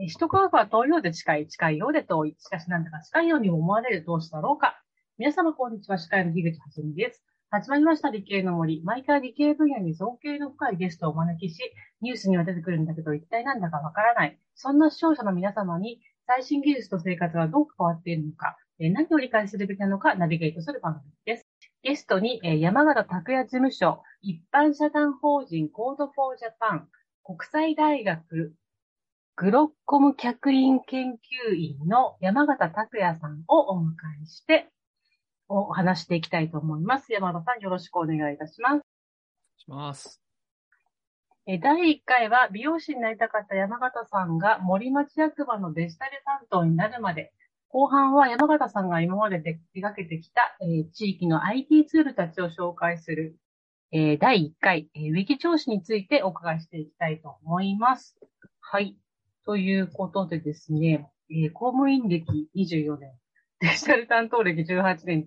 え主婦と科学は遠いようで近い、近いようで遠い。しかしなんだか近いように思われるどうしたろうか。皆様こんにちは、司会の樋口はじみです。始まりました理系の森。毎回理系分野に造詣の深いゲストをお招きし、ニュースには出てくるんだけど一体なんだかわからない。そんな視聴者の皆様に最新技術と生活はどう関わっているのか、何を理解するべきなのかナビゲートする番組です。ゲストに、山形拓也事務所、一般社団法人 Code for Japan、国際大学グロッコム客員研究員の山形拓也さんをお迎えして、お話していきたいと思います。山田さん、よろしくお願いいたします。します。えー第1回は美容師になりたかった山形さんが森町役場のデジタル担当になるまで、後半は山形さんが今までで手掛けてきた、えー地域の IT ツールたちを紹介する、えー第1回、えーウィキ調子についてお伺いしていきたいと思います。はい。ということでですね、えー公務員歴24年、デジタル担当歴18年聞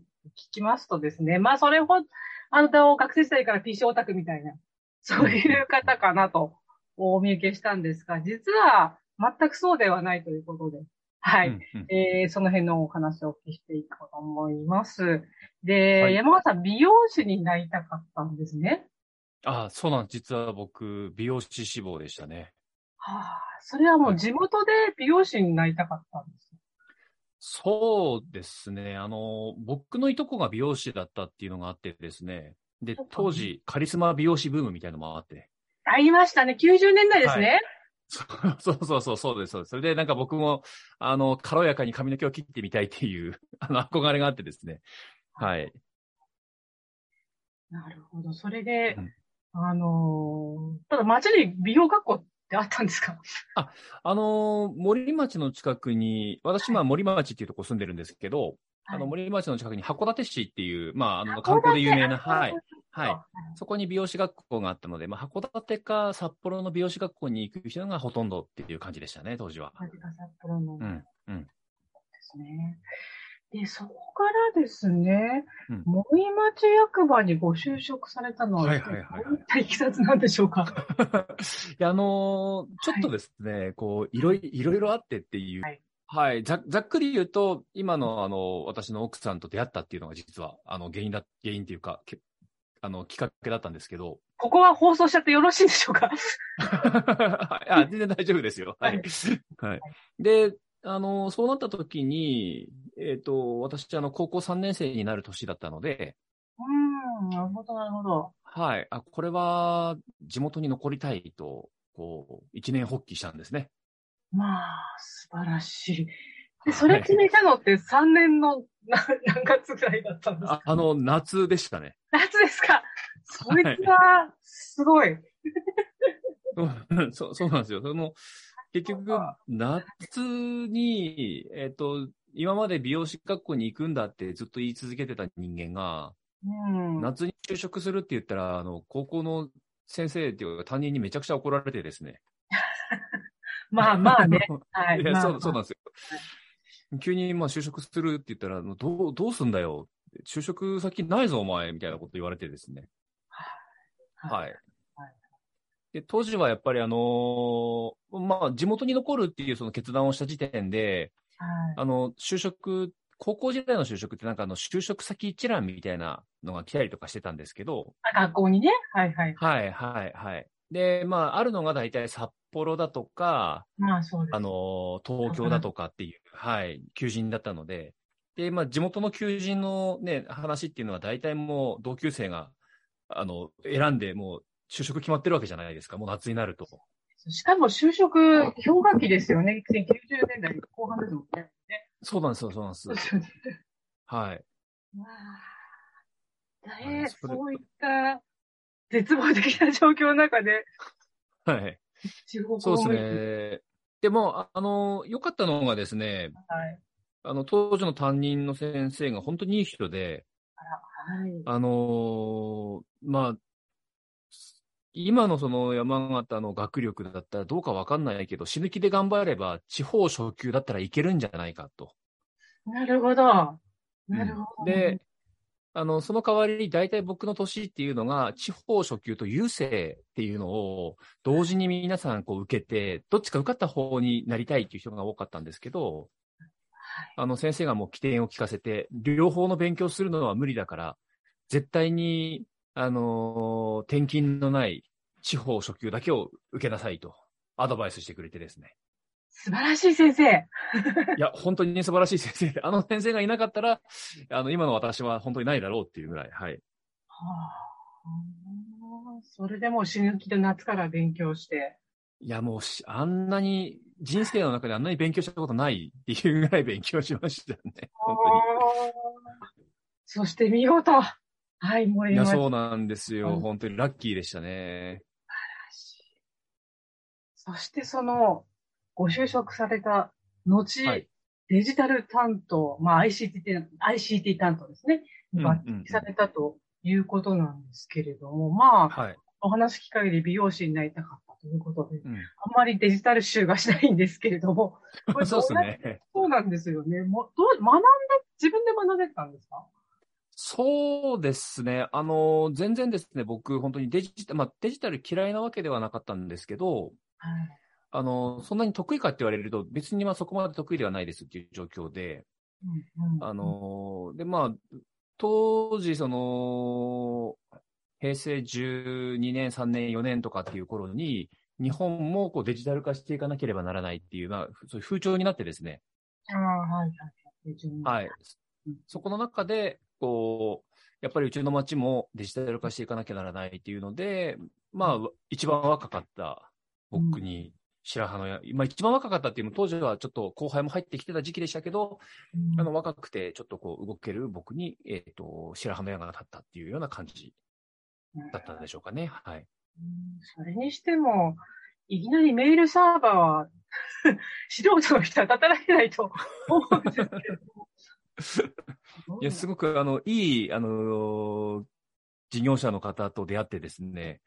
きますとですね、まあそれほど、あなたを学生時代から PC オタクみたいな、そういう方かなとお見受けしたんですが、実は全くそうではないということで、はい。うんうんえーその辺のお話をお聞きしていこうと思います。で、はい山形さん、美容師になりたかったんですね。あ、そうなん。実は僕、美容師志望でしたね。はあ、それはもう地元で美容師になりたかったんです。そうですね。あの、僕のいとこが美容師だったっていうのがあってですね。で当時、カリスマ美容師ブームみたいなのもあって。ありましたね。90年代ですね。そうそうそうそう、そうです、そうです。それでなんか僕も、あの、軽やかに髪の毛を切ってみたいっていう、あの、憧れがあってですね。はい。なるほど。それで、うんあのーただ町に美容学校ってあったんですか？あの、森町の近くに、私今森町っていうとこ住んでるんですけど、あの、森町の近くに函館市っていう、まあ、あの、観光で有名な、はい。はい。そこに美容師学校があったので、まあ、函館か札幌の美容師学校に行く人がほとんどっていう感じでしたね、当時は。うん。うん。すね。で、そこからですね、うん。森町役場にご就職されたのは、はいはいはいはい。どういったいきさつなんでしょうか？いや、あのーちょっとですね、こう、いろいいろいろあってっていう、ははい。い、ざざっくり言うと、今のあの、私の奥さんと出会ったっていうのが実は、あの、原因だ、原因っていうか、けあの、きっかけだったんですけど、ここは放送しちゃってよろしいんでしょうか？あ全然大丈夫ですよ。はい。はい。で、あの、そうなった時に、えっ、と、私、あの、高校3年生になる年だったので、うーん、なるほど、なるほど。はい。あ、これは、地元に残りたいと、こう、一年発起したんですね。まあ、素晴らしい。で、それ決めたのって3年のな何月ぐらいだったんですか？ああの、夏でしたね。夏ですか？そいつは、すごい。そうそうなんですよ。その、結局、夏に、えっ、と、今まで美容師学校に行くんだってずっと言い続けてた人間が、うん。夏に就職するって言ったら、あの、高校の先生っていうか担任にめちゃくちゃ怒られてですね。まあまあね。はい。いや、まあそう、そうなんですよ。急に、まあ、就職するって言ったら、どう、どうすんだよ。就職先ないぞ、お前、みたいなこと言われてですね。はい。はいで、当時はやっぱりあのーまあ、地元に残るっていうその決断をした時点で、はい。あの、就職、高校時代の就職ってなんかあの、就職先一覧みたいなのが来たりとかしてたんですけど、あ学校にね？はいはい。はい、はい、はい。で、まあ、あるのが大体札幌だとか、まあそうです。あの、東京だとかっていう、はい、求人だったので、で、まあ、地元の求人のね、話っていうのは大体もう同級生が、あの、選んで、もう就職決まってるわけじゃないですか、もう夏になると。しかも就職、氷河期ですよね。90年代後半ですもんね。そうなんですよ、そうなんです。はい。わあ。はえーいそれそういった絶望的な状況の中で、はい。そうです。ね。でも、ああの、良かったのがですね、はい。あの、当時の担任の先生が本当にいい人で、はい。あのーまあ、今のその山形の学力だったらどうかわかんないけど、死ぬ気で頑張れば地方初級だったらいけるんじゃないかと。なるほど。なるほど。で、あの、その代わりに大体僕の年っていうのが、地方初級と郵政っていうのを同時に皆さんこう受けて、どっちか受かった方になりたいっていう人が多かったんですけど、あの、先生がもう起点を聞かせて、両方の勉強するのは無理だから、絶対に、あのー、転勤のない地方初級だけを受けなさいと、アドバイスしてくれてですね。素晴らしい先生。いや、本当に素晴らしい先生で、あの先生がいなかったら、あの、今の私は本当にないだろうっていうぐらい、はい。はあ、それでも死ぬ気で夏から勉強して。いや、もうあんなに、人生の中であんなに勉強したことないっていうぐらい勉強しましたね。本当に。そして見事。はい、もういや、そうなんですよ。本当にラッキーでしたね。素晴らしい。そしてその、ご就職された後、はい、デジタル担当、まあ ICT、ICT 担当ですね。抜擢されたということなんですけれども、まあ、はい、お話聞く限り美容師になりたかったということで、うん、あんまりデジタル集がしないんですけれども、そうですね。そうなんですよね。もどう学んで、自分で学んでたんですか？そうですね。あの、全然ですね、僕、本当にデジタル、まあ、デジタル嫌いなわけではなかったんですけど、はい、あの、そんなに得意かって言われると、別にまあそこまで得意ではないですっていう状況で、あの、で、まあ、当時、その、平成12年、3年、4年とかっていう頃に、日本もこうデジタル化していかなければならないっていう、まあ、そういう風潮になってですね。ああ、はい、はい。はい。そこの中で、こう、やっぱりうちの町もデジタル化していかなきゃならないっていうので、まあ、一番若かった僕に、白羽の矢、まあ一番若かったっていうの当時はちょっと後輩も入ってきてた時期でしたけど、うん、あの若くてちょっとこう動ける僕に、えっ、ー、と、白羽の矢が立ったっていうような感じだったんでしょうかね。はい。それにしても、いきなりメールサーバーは 素人の人は立たれないと思うんですけど。いや、すごく、あの、いい、あの、事業者の方と出会ってですね、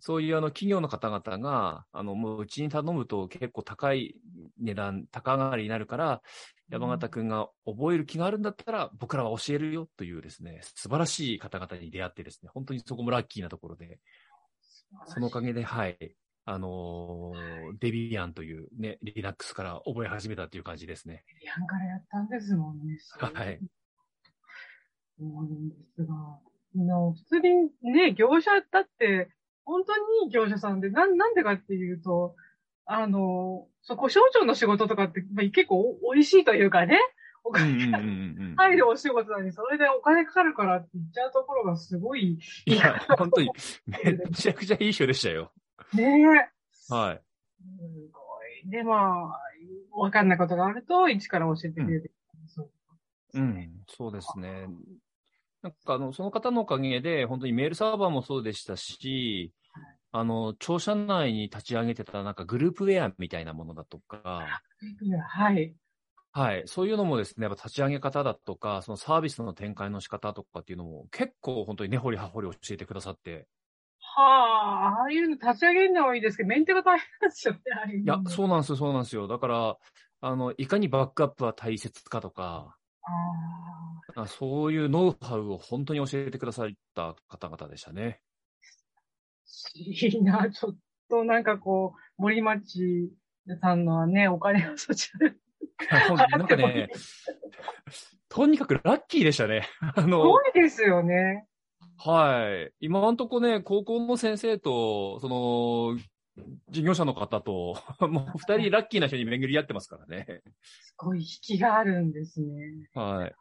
そういうあの企業の方々が、あの、もううちに頼むと結構高い値段、高上がりになるから、山形くんが覚える気があるんだったら、僕らは教えるよというですね、素晴らしい方々に出会ってですね、本当にそこもラッキーなところで、そのおかげで、はい、あのー、デビアンというね、リナックスから覚え始めたという感じですね。デビアンからやったんですもんね。はい。そうなんですが、の普通にね、業者だって、本当にいい業者さんで、なん、なんでかっていうと、あの、そこ、省庁の仕事とかって、まあ、結構美味しいというかね、お金が入るお仕事なのに、それでお金かかるからって言っちゃうところがすごい。いや、本当に、めちゃくちゃいい人でしたよ。ねえ。はい。すごい。で、まあ、わかんないことがあると、一から教えてくれる。うん、うん、そうですね。なんかあの、その方のおかげで、本当にメールサーバーもそうでしたし、あの、庁舎内に立ち上げてたなんかグループウェアみたいなものだとか、はい。はい。そういうのもですね、やっぱ立ち上げ方だとか、そのサービスの展開の仕方とかっていうのも結構本当に根掘り葉掘り教えてくださって。はあ、ああいうの立ち上げるのはいいですけど、メンテが大変ですよね、いや、そうなんですよ、そうなんですよ。だから、あの、いかにバックアップは大切かとか、あそういうノウハウを本当に教えてくださった方々でしたね。いいな、ちょっとなんかこう、森町さんのはね、お金をそちらで。なんかね、とにかくラッキーでしたね。あの、すごいですよね。はい。今んとこね、高校の先生と、その、事業者の方と、もう二人ラッキーな人に巡り合ってますからね。すごい引きがあるんですね。はい。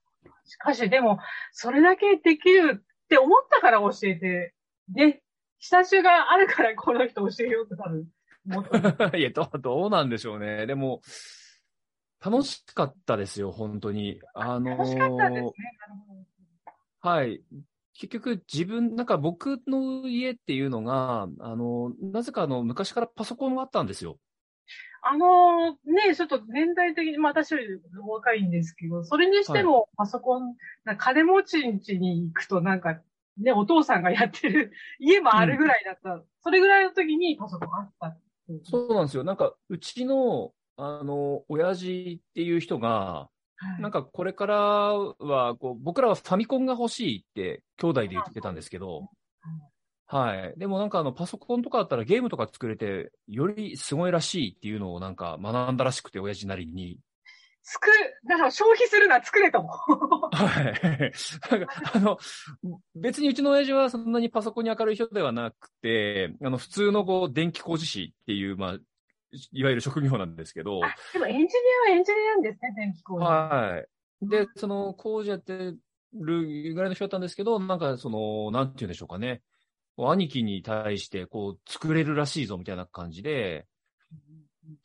しかし、でも、それだけできるって思ったから教えて、で、下地があるからこの人教えようと多分思った。いや、どう、どうなんでしょうね。でも、楽しかったですよ、本当に。あのー、楽しかったですね。はい。結局自分、なんか僕の家っていうのが、あの、なぜかあの、昔からパソコンがあったんですよ。あのね、ちょっと年代的に、まあ私より若いんですけど、それにしてもパソコン、はい、金持ちん家に行くとなんか、ね、お父さんがやってる 家もあるぐらいだった。うん、それぐらいの時にパソコンあったそうなんですよ。なんか、うちの、あの、親父っていう人が、なんかこれからはこう、僕らはファミコンが欲しいって兄弟で言ってたんですけど、はい。でもなんかあのパソコンとかだったらゲームとか作れて、よりすごいらしいっていうのをなんか学んだらしくて、親父なりに。作る、だから消費するな、作れと。はい。なんか、あの、別にうちの親父はそんなにパソコンに明るい人ではなくて、あの、普通のこう、電気工事士っていう、まあ、いわゆる職業なんですけど。あ、でもエンジニアはエンジニアなんですね、電気工事。はい。で、その工事やってるぐらいの人だったんですけど、なんかその、なんて言うんでしょうかね。兄貴に対して、こう、作れるらしいぞ、みたいな感じで、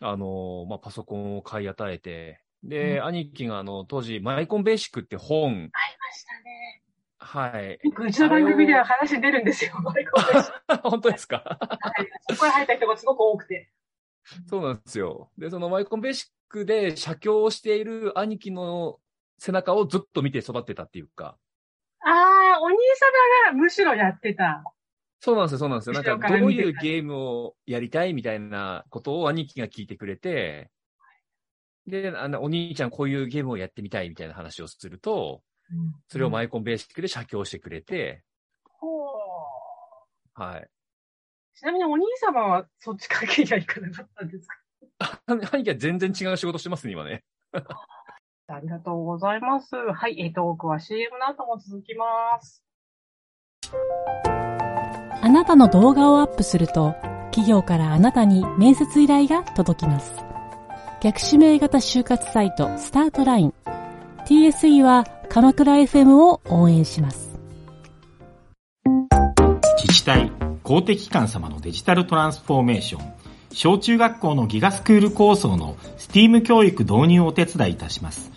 あの、まあ、パソコンを買い与えて、で、うん、兄貴があの、当時、マイコンベーシックって本。ありましたね。はい。うちの番組では話出るんですよ、マイコンベーシック。本当ですか？はい。そこに入った人がすごく多くて。そうなんですよ。で、そのマイコンベーシックで写経をしている兄貴の背中をずっと見て育ってたっていうか。ああ、お兄様がむしろやってた。そうなんですよ、そうなんですよ。なんか、どういうゲームをやりたいみたいなことを兄貴が聞いてくれて、で、あの、お兄ちゃんこういうゲームをやってみたいみたいな話をすると、それをマイコンベーシックで写経してくれて、ほう。はい。ちなみにお兄様はそっち関係にはいかなかったんですか？兄貴は全然違う仕事してますね、今ね。ありがとうございます。はい、えー、トークは CM の後も続きます。あなたの動画をアップすると、企業からあなたに面接依頼が届きます。逆指名型就活サイトスタートライン。TSE は鎌倉 FM を応援します。自治体公的機関様のデジタルトランスフォーメーション、小中学校のギガスクール構想の STEAM 教育導入をお手伝いいたします。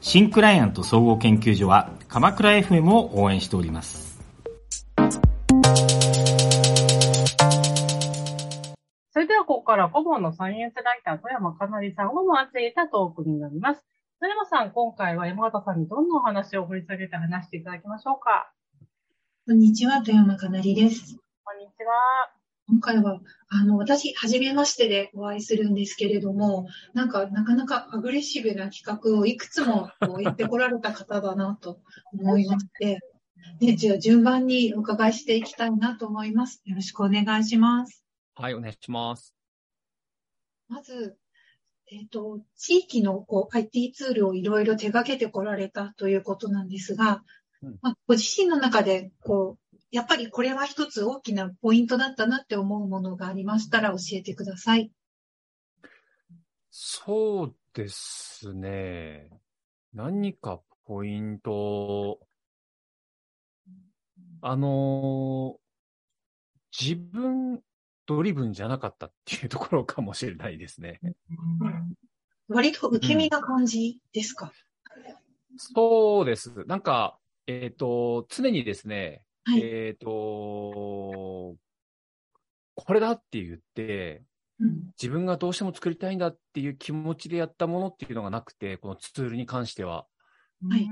新クライアント総合研究所は鎌倉 FM を応援しております。それではここから顧問のサイエンスライター富山かなりさんを交えたトークになります。富山さん、今回は山形さんにどんなお話を掘り下げて話していただきましょうか？こんにちは、富山かなりです。こんにちは。今回は、あの、私、初めましてでお会いするんですけれども、なんか、なかなかアグレッシブな企画をいくつもこう言ってこられた方だなと思いまして、で、じゃあ順番にお伺いしていきたいなと思います。よろしくお願いします。はい、お願いします。まず、えっ、ー、と、地域のこう IT ツールをいろいろ手掛けてこられたということなんですが、うん、まあ、ご自身の中でこうやっぱりこれは一つ大きなポイントだったなって思うものがありましたら教えてください。そうですね。何かポイント。あの自分ドリブンじゃなかったっていうところかもしれないですね。割と受け身な感じですか、うん、そうです。なんか、えっ、ー、と、常にですね、はい、えっ、ー、と、これだって言って、うん、自分がどうしても作りたいんだっていう気持ちでやったものっていうのがなくて、このツールに関しては。はい。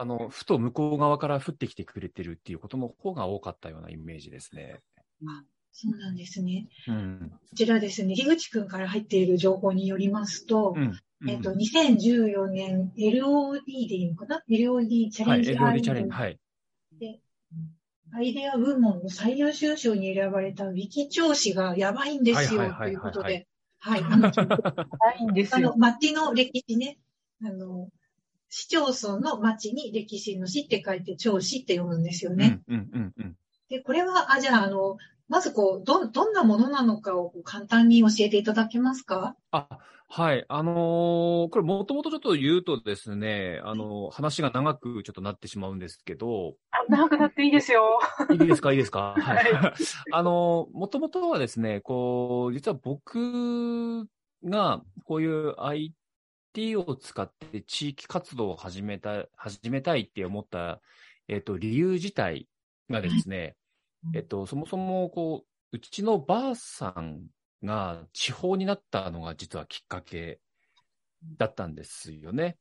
あの、ふと向こう側から降ってきてくれてるっていうことの方が多かったようなイメージですね。あそうなんですね。うん、こちらですね、樋口くんから入っている情報によりますと、うんうん、えっ、と、2014年 LOD でいいのかな ?LOD チャレンジ。はい、LOD チャレンジ。はい。で、アイデア部門の最優秀賞に選ばれたウィキ調子がやばいんですよ、ということで。はい。あの、いんですよ。あの、町の歴史ね、あの、市町村の町に歴史の市って書いて、調子って読むんですよね。うんうんうん、で、これは、あ、じゃあ、あの、まずこう、ど、どんなものなのかを簡単に教えていただけますか？あ、はい。あのー、これもともとちょっと言うとですね、あのー、話が長くちょっとなってしまうんですけど。長くなっていいですよ。いいですか？いいですか？はい。あのー、もともとはですね、こう、実は僕がこういう IT を使って地域活動を始めた、始めたいって思った、えっ、と、理由自体がですね、えっと、そもそもこう、うちのばあさんが地方になったのが実はきっかけだったんですよね。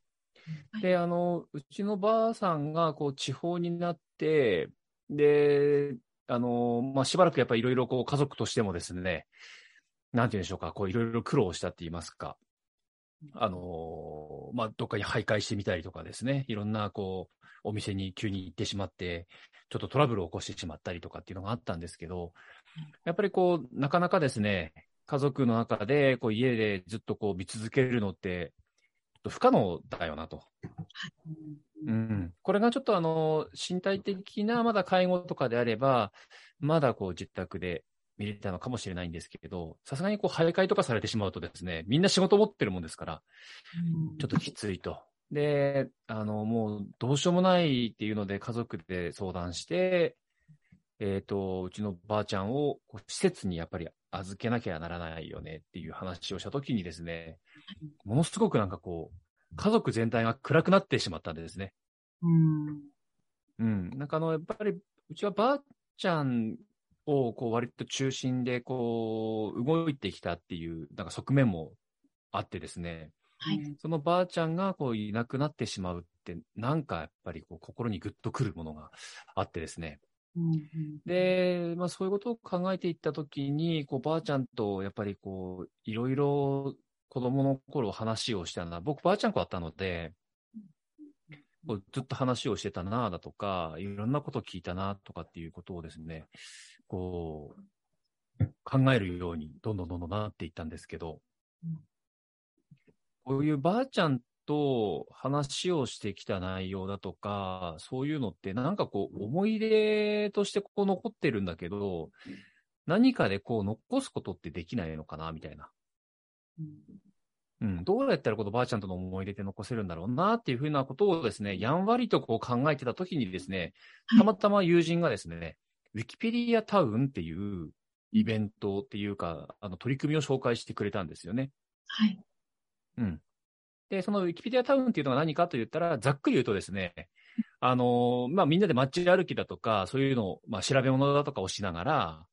で、あの、うちのばあさんがこう地方になって、で、あの、まあ、しばらくやっぱりいろいろこう家族としてもですね、なんて言うんでしょうか、こういろいろ苦労したって言いますか、あの、まあ、どっかに徘徊してみたりとかですね、いろんな、こう、お店に急に行ってしまって、ちょっとトラブルを起こしてしまったりとかっていうのがあったんですけど、やっぱりこう、なかなかですね、家族の中で、こう、家でずっとこう、見続けるのって、不可能だよなと。うん。これがちょっとあの、身体的なまだ介護とかであれば、まだこう、自宅で見れたのかもしれないんですけど、さすがにこう、徘徊とかされてしまうとですね、みんな仕事持ってるもんですから、ちょっときついと。で、あの、もうどうしようもないっていうので家族で相談して、えっ、と、うちのばあちゃんを施設にやっぱり預けなきゃならないよねっていう話をしたときにですね、ものすごくなんかこう、家族全体が暗くなってしまったんですね。うん。うん。なんかあの、やっぱり、うちはばあちゃんをこう割と中心でこう、動いてきたっていう、なんか側面もあってですね、はい。そのばあちゃんがこういなくなってしまうって、なんかやっぱりこう心にぐっとくるものがあってですね。うん。で、まあそういうことを考えていったときに、こうばあちゃんとやっぱりこう、いろいろ子供の頃話をしたな。僕ばあちゃん子だったので、こうずっと話をしてたなだとか、いろんなことを聞いたなとかっていうことをですね、こう、考えるようにどんどんどんどんなっていったんですけど、こういうばあちゃんと話をしてきた内容だとか、そういうのってなんかこう思い出としてこう残ってるんだけど、何かでこう残すことってできないのかなみたいな。うん、どうやったらこのばあちゃんとの思い出って残せるんだろうなっていうふうなことをですね、やんわりとこう考えてた時にですね、たまたま友人がですね、ウィキペディアタウンっていうイベントっていうか、あの取り組みを紹介してくれたんですよね。はい。うん。で、そのウィキペディアタウンっていうのが何かと言ったら、ざっくり言うとですね、あの、まあ、みんなで街歩きだとか、そういうのを、まあ、調べ物だとかをしながら、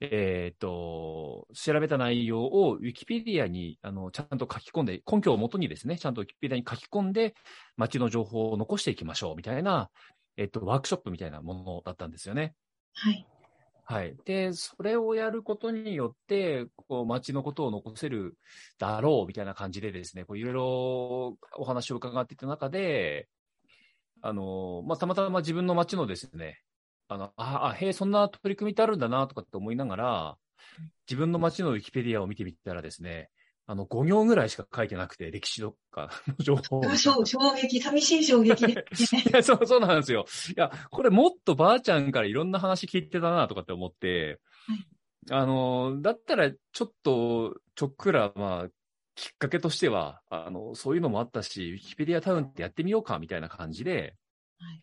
えっ、と、調べた内容をウィキペディアに、あの、ちゃんと書き込んで、根拠をもとにですね、ちゃんとウィキペディアに書き込んで、街の情報を残していきましょう、みたいな、えっ、と、ワークショップみたいなものだったんですよね。はい。はい。で、それをやることによって、こう、街のことを残せるだろう、みたいな感じでですね、こう、いろいろお話を伺っていた中で、あの、まあ、たまたま自分の街のですね、あの、あ、あ、へえ、そんな取り組みってあるんだな、とかって思いながら、自分の街のウィキペディアを見てみたらですね、あの、5行ぐらいしか書いてなくて、歴史とかの情報を。衝衝撃、寂しい衝撃ですね。いや、そう、そうなんですよ。いや、これもっとばあちゃんからいろんな話聞いてたなとかって思って、あの、だったらちょっと、ちょっくら、まあ、きっかけとしては、あの、そういうのもあったし、ウィキペディアタウンってやってみようか、みたいな感じで、はい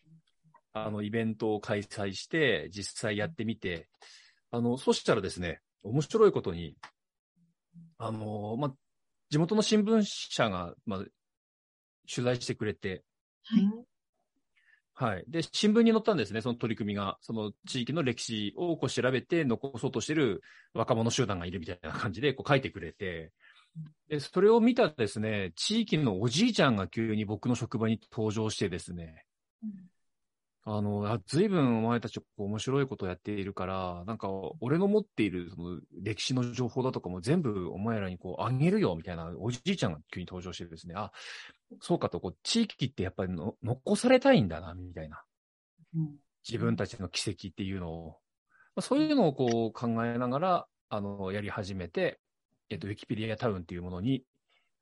あの、イベントを開催して、実際やってみて、あの、そしたらですね、面白いことに、あの、まあ、地元の新聞社が、まあ、取材してくれて、はい。はい。で、新聞に載ったんですね、その取り組みが。その地域の歴史をこう調べて残そうとしてる若者集団がいるみたいな感じでこう書いてくれて、で、それを見たですね、地域のおじいちゃんが急に僕の職場に登場してですね、あの、あずいぶんお前たち面白いことをやっているから、なんか俺の持っているその歴史の情報だとかも全部お前らにこうあげるよみたいなおじいちゃんが急に登場してですね、あ、そうかと、こう地域ってやっぱりの残されたいんだな、みたいな。うん。自分たちの奇跡っていうのを、まあ、そういうのをこう考えながら、あの、やり始めて、えっと、ウィキペディアタウンっていうものに、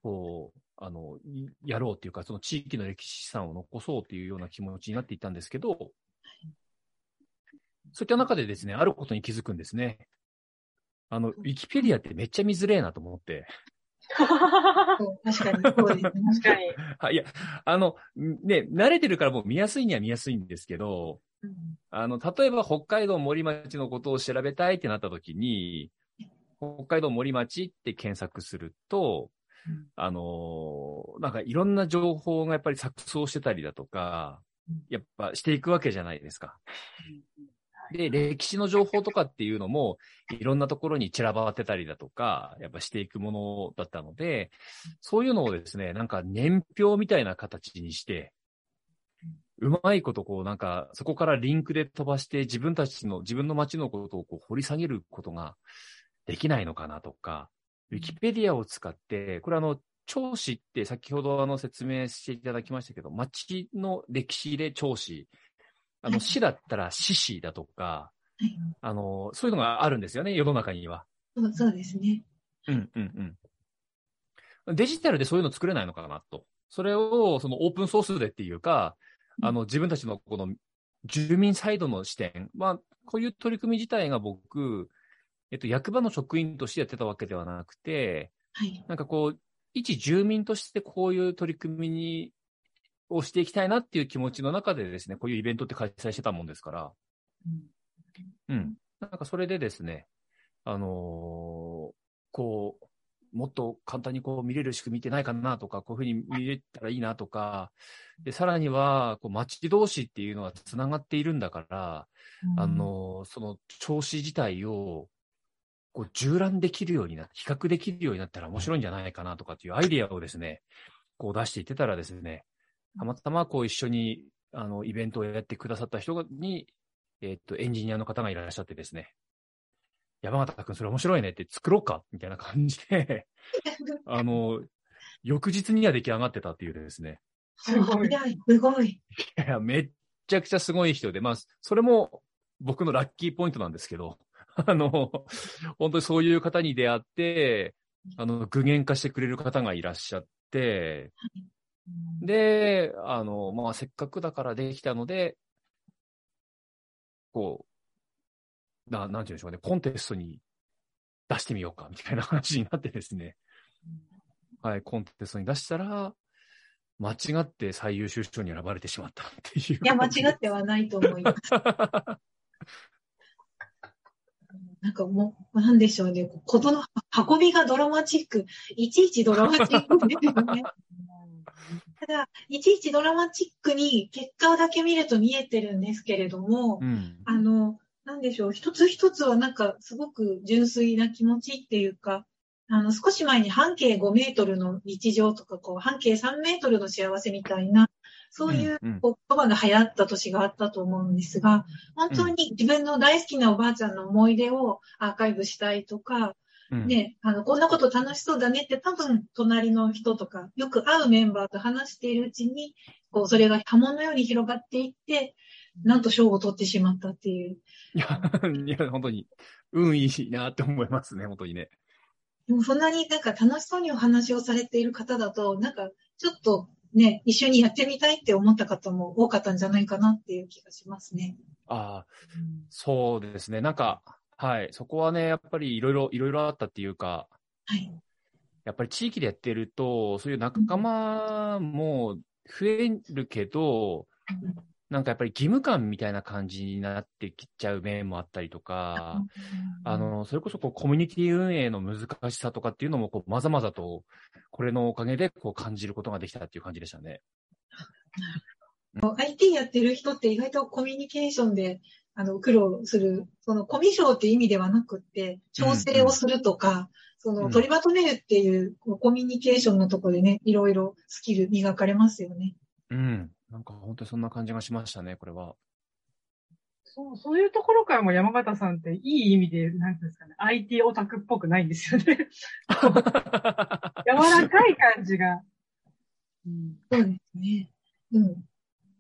こう、あの、いやろうっていうか、その地域の歴史資産を残そうっていうような気持ちになっていったんですけど、そういった中でですね、あることに気づくんですね。あの、ウィキペディアってめっちゃ見づれえなと思って。確かに、そうですね。確かに。はい、いや、あの、ね、慣れてるからもう見やすいには見やすいんですけど、うんあの、例えば北海道森町のことを調べたいってなった時に、北海道森町って検索すると、うん。あのーなんかいろんな情報がやっぱり錯綜してたりだとかうん、やっぱしていくわけじゃないですか。で、歴史の情報とかっていうのも、いろんなところに散らばってたりだとか、やっぱしていくものだったので、そういうのをですね、なんか年表みたいな形にして、うまいことこうなんか、そこからリンクで飛ばして自分たちの、自分の街のことをこう掘り下げることができないのかなとか、ウィキペディアを使って、これあの、銚子って先ほどあの説明していただきましたけど、町の歴史で銚子、あの、市だったら市市だとか、あの、そういうのがあるんですよね、世の中には。そうそうですね。うんうんうん。デジタルでそういうの作れないのかなと。それを、そのオープンソースでっていうか、あの、自分たちのこの住民サイドの視点、まあ、こういう取り組み自体が僕、えっと、役場の職員としてやってたわけではなくて、はい。なんかこう、一住民としてこういう取り組みに、をしていきたいなっていう気持ちの中でですね、こういうイベントって開催してたもんですから、うん。なんかそれでですね、あのーこう、もっと簡単にこう見れる仕組みってないかなとか、こういうふうに見れたらいいなとか、で、さらには、こう、町同士っていうのが繋がっているんだから、あのーその調子自体を、こう、縦覧できるようにな比較できるようになったら面白いんじゃないかなとかっていうアイディアをですね、こう出していってたらですね、たまたまこう一緒に、あの、イベントをやってくださった人に、えっと、エンジニアの方がいらっしゃってですね、山形くんそれ面白いねって作ろうかみたいな感じで、あの、翌日には出来上がってたっていうですね。すごいやすごい。いや、めっちゃくちゃすごい人で、まあ、それも僕のラッキーポイントなんですけど、あの、本当にそういう方に出会って、あの、具現化してくれる方がいらっしゃって、で、あの、まあ、せっかくだからできたので、こう、な、なんていうんでしょうね、コンテストに出してみようか、みたいな話になってですね。はい、コンテストに出したら、間違って最優秀賞に選ばれてしまったっていう。いや、間違ってはないと思います。なんかもう、なんでしょうね。ことの運びがドラマチック。いちいちドラマチックですよね。ただ、いちいちドラマチックに結果だけ見ると見えてるんですけれども、うん。あの、なんでしょう。一つ一つはなんかすごく純粋な気持ちっていうか、あの、少し前に半径5メートルの日常とか、こう、半径3メートルの幸せみたいな、そういう言葉が流行った年があったと思うんですが、本当に自分の大好きなおばあちゃんの思い出をアーカイブしたいとか、うん、ね、あの、こんなこと楽しそうだねって多分隣の人とか、よく会うメンバーと話しているうちに、こう、それが波紋のように広がっていって、なんと賞を取ってしまったっていう。いや、いや、本当に、運いいなって思いますね、本当にね。でもそんなになんか楽しそうにお話をされている方だと、なんかちょっとね、一緒にやってみたいって思った方も多かったんじゃないかなっていう気がしますね。ああ、そうですね。なんか、はい。そこはね、やっぱりいろいろ、いろいろあったっていうか、はい。やっぱり地域でやってると、そういう仲間も増えるけど、なんかやっぱり義務感みたいな感じになってきちゃう面もあったりとか、あの、それこそこうコミュニティ運営の難しさとかっていうのも、こう、まざまざと、これのおかげで、こう、感じることができたっていう感じでしたね。IT やってる人って意外とコミュニケーションで、あの、苦労する、そのコミュ障っていう意味ではなくって、調整をするとか、その取りまとめるっていう、こうコミュニケーションのところでね、いろいろスキル磨かれますよね。うん。なんか本当にそんな感じがしましたね、これは。そう、そういうところからも山形さんっていい意味で、なんていうんですかね、IT オタクっぽくないんですよね。柔らかい感じが。うん、そうですね。うん。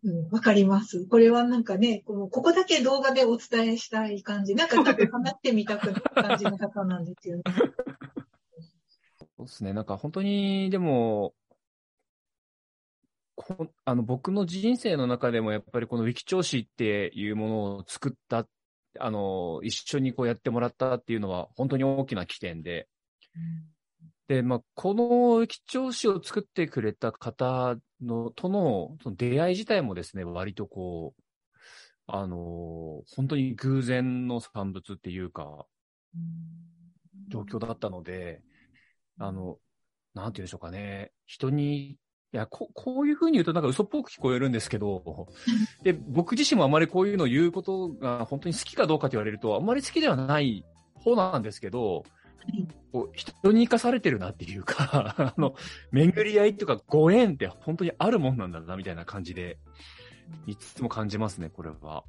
うん、わかります。これはなんかね、このここだけ動画でお伝えしたい感じ。なんかちょっと話してみたくなる感じの方なんですよね。そうですね。なんか本当に、でも、こあの僕の人生の中でもやっぱりこのウィキ調子っていうものを作った、あの、一緒にこうやってもらったっていうのは本当に大きな起点で、で、まあ、このウィキ調子を作ってくれた方の、との、その出会い自体もですね、割とこう、あの、本当に偶然の産物っていうか、状況だったので、あの、なんて言うんでしょうかね。人に、いや、ここういうふうに言うとなんか嘘っぽく聞こえるんですけど、で、僕自身もあまりこういうのを言うことが本当に好きかどうかと言われると、あんまり好きではない方なんですけど、こう人に生かされてるなっていうか、あの、巡り合いとかご縁って本当にあるもんなんだな、みたいな感じで、いつも感じますね、これは。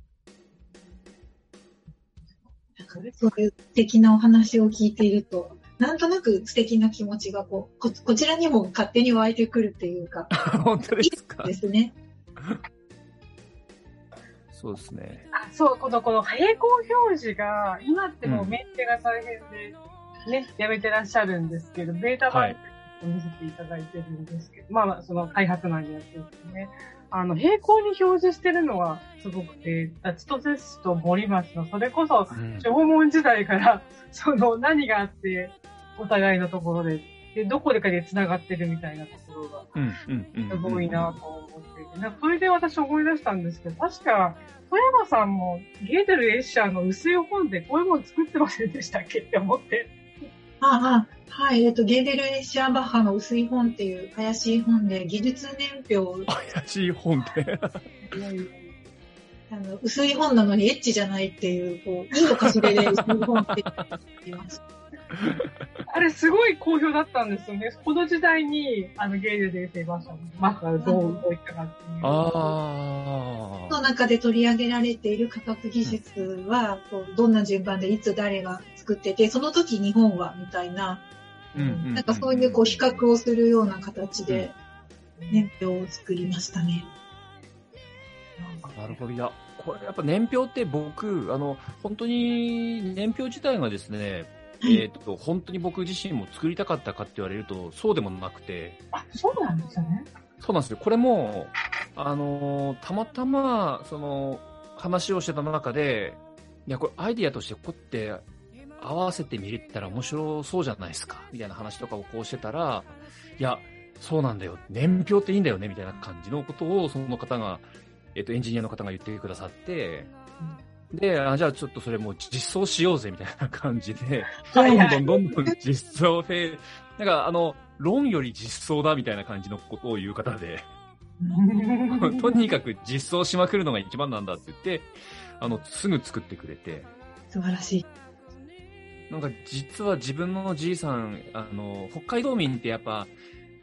そういう素敵なお話を聞いていると、なんとなく素敵な気持ちがこう、こ、こちらにも勝手に湧いてくるっていうか、本当ですか？ですね。そうですね。あ、そう、この、この平行表示が、今ってもうメンテが大変で、ね、やめてらっしゃるんですけど、ベータ版はいを見せていただいてるんですけど、まあまあ、その開発内のやつですね。あの、平行に表示してるのはすごくて、千歳市と森町の、それこそうん縄文時代から、その何があって、お互いのところで、で、どこでかで繋がってるみたいなところが、すごいなと思っていて、なんかそれで私思い出したんですけど、確か、富山さんもゲーデル・エッシャーの薄い本でこういうもの作ってませんでしたっけって思って。ああ、はい。えっと、ゲーデル・エッシャーバッハの薄い本っていう怪しい本で、技術年表、怪しい本って。あの、薄い本なのにエッチじゃないっていう、こう、いいのかしれで薄い本って言いました。あれすごい好評だったんですよね。この時代に、あの、ゲーデル・エッシャーバッハのマッハがどう動いたかっていう。あの中で取り上げられている科学技術は、こうどんな順番でいつ誰が作ってて、その時日本はみたいな、うんうんなんかそういうこう比較をするような形で年表を作りましたね。なるほど。いや、これやっぱ年表って僕、あの、本当に年表自体がですね、えっ、と、本当に僕自身も作りたかったかって言われると、そうでもなくて、あ、そうなんですよね。そうなんですよ。これも、あのーたまたま、その、話をしてた中で、いや、これアイディアとしてこうやって合わせてみれたら面白そうじゃないですか、みたいな話とかをこうしてたら、いや、そうなんだよ。年表っていいんだよね、みたいな感じのことを、その方が、えっ、と、エンジニアの方が言ってくださって、で、あじゃあちょっとそれもう実装しようぜ、みたいな感じで、ど んはいはい。どんどんどん実装フェなんかあの、論より実装だみたいな感じのことを言う方で、とにかく実装しまくるのが一番なんだって言って、あの、すぐ作ってくれて、素晴らしい。なんか実は自分のじいさん、あの、北海道民ってやっぱ、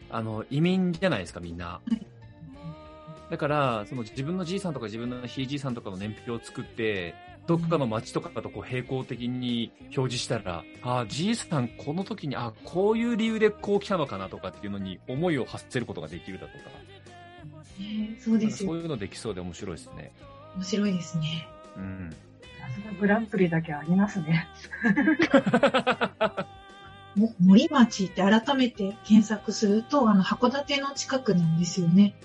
あの、移民じゃないですか、みんな。だから、その自分のじいさんとか自分のひいじいさんとかの年表を作って、どっかの町とかとこう並行的に表示したら、ああ、じいさんこの時に、あこういう理由でこう来たのかなとかっていうのに思いを発せることができるだとか、ねそうですよ。そういうのできそうで面白いですね。面白いですね。うん。グランプリだけありますね。も森町って改めて検索すると、あの、函館の近くなんですよね。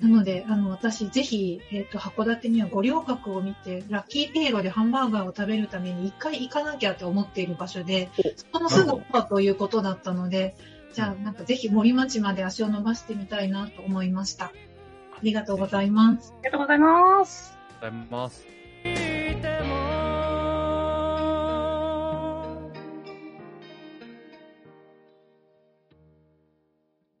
なので、あの、私、ぜひ、えっ、と、函館には五稜郭を見て、ラッキーテイロでハンバーガーを食べるために一回行かなきゃって思っている場所で、そこのすぐそばということだったので、じゃあ、なんかぜひ森町まで足を伸ばしてみたいなと思いました。ありがとうございます。ありがとうございます。ありがとうございます。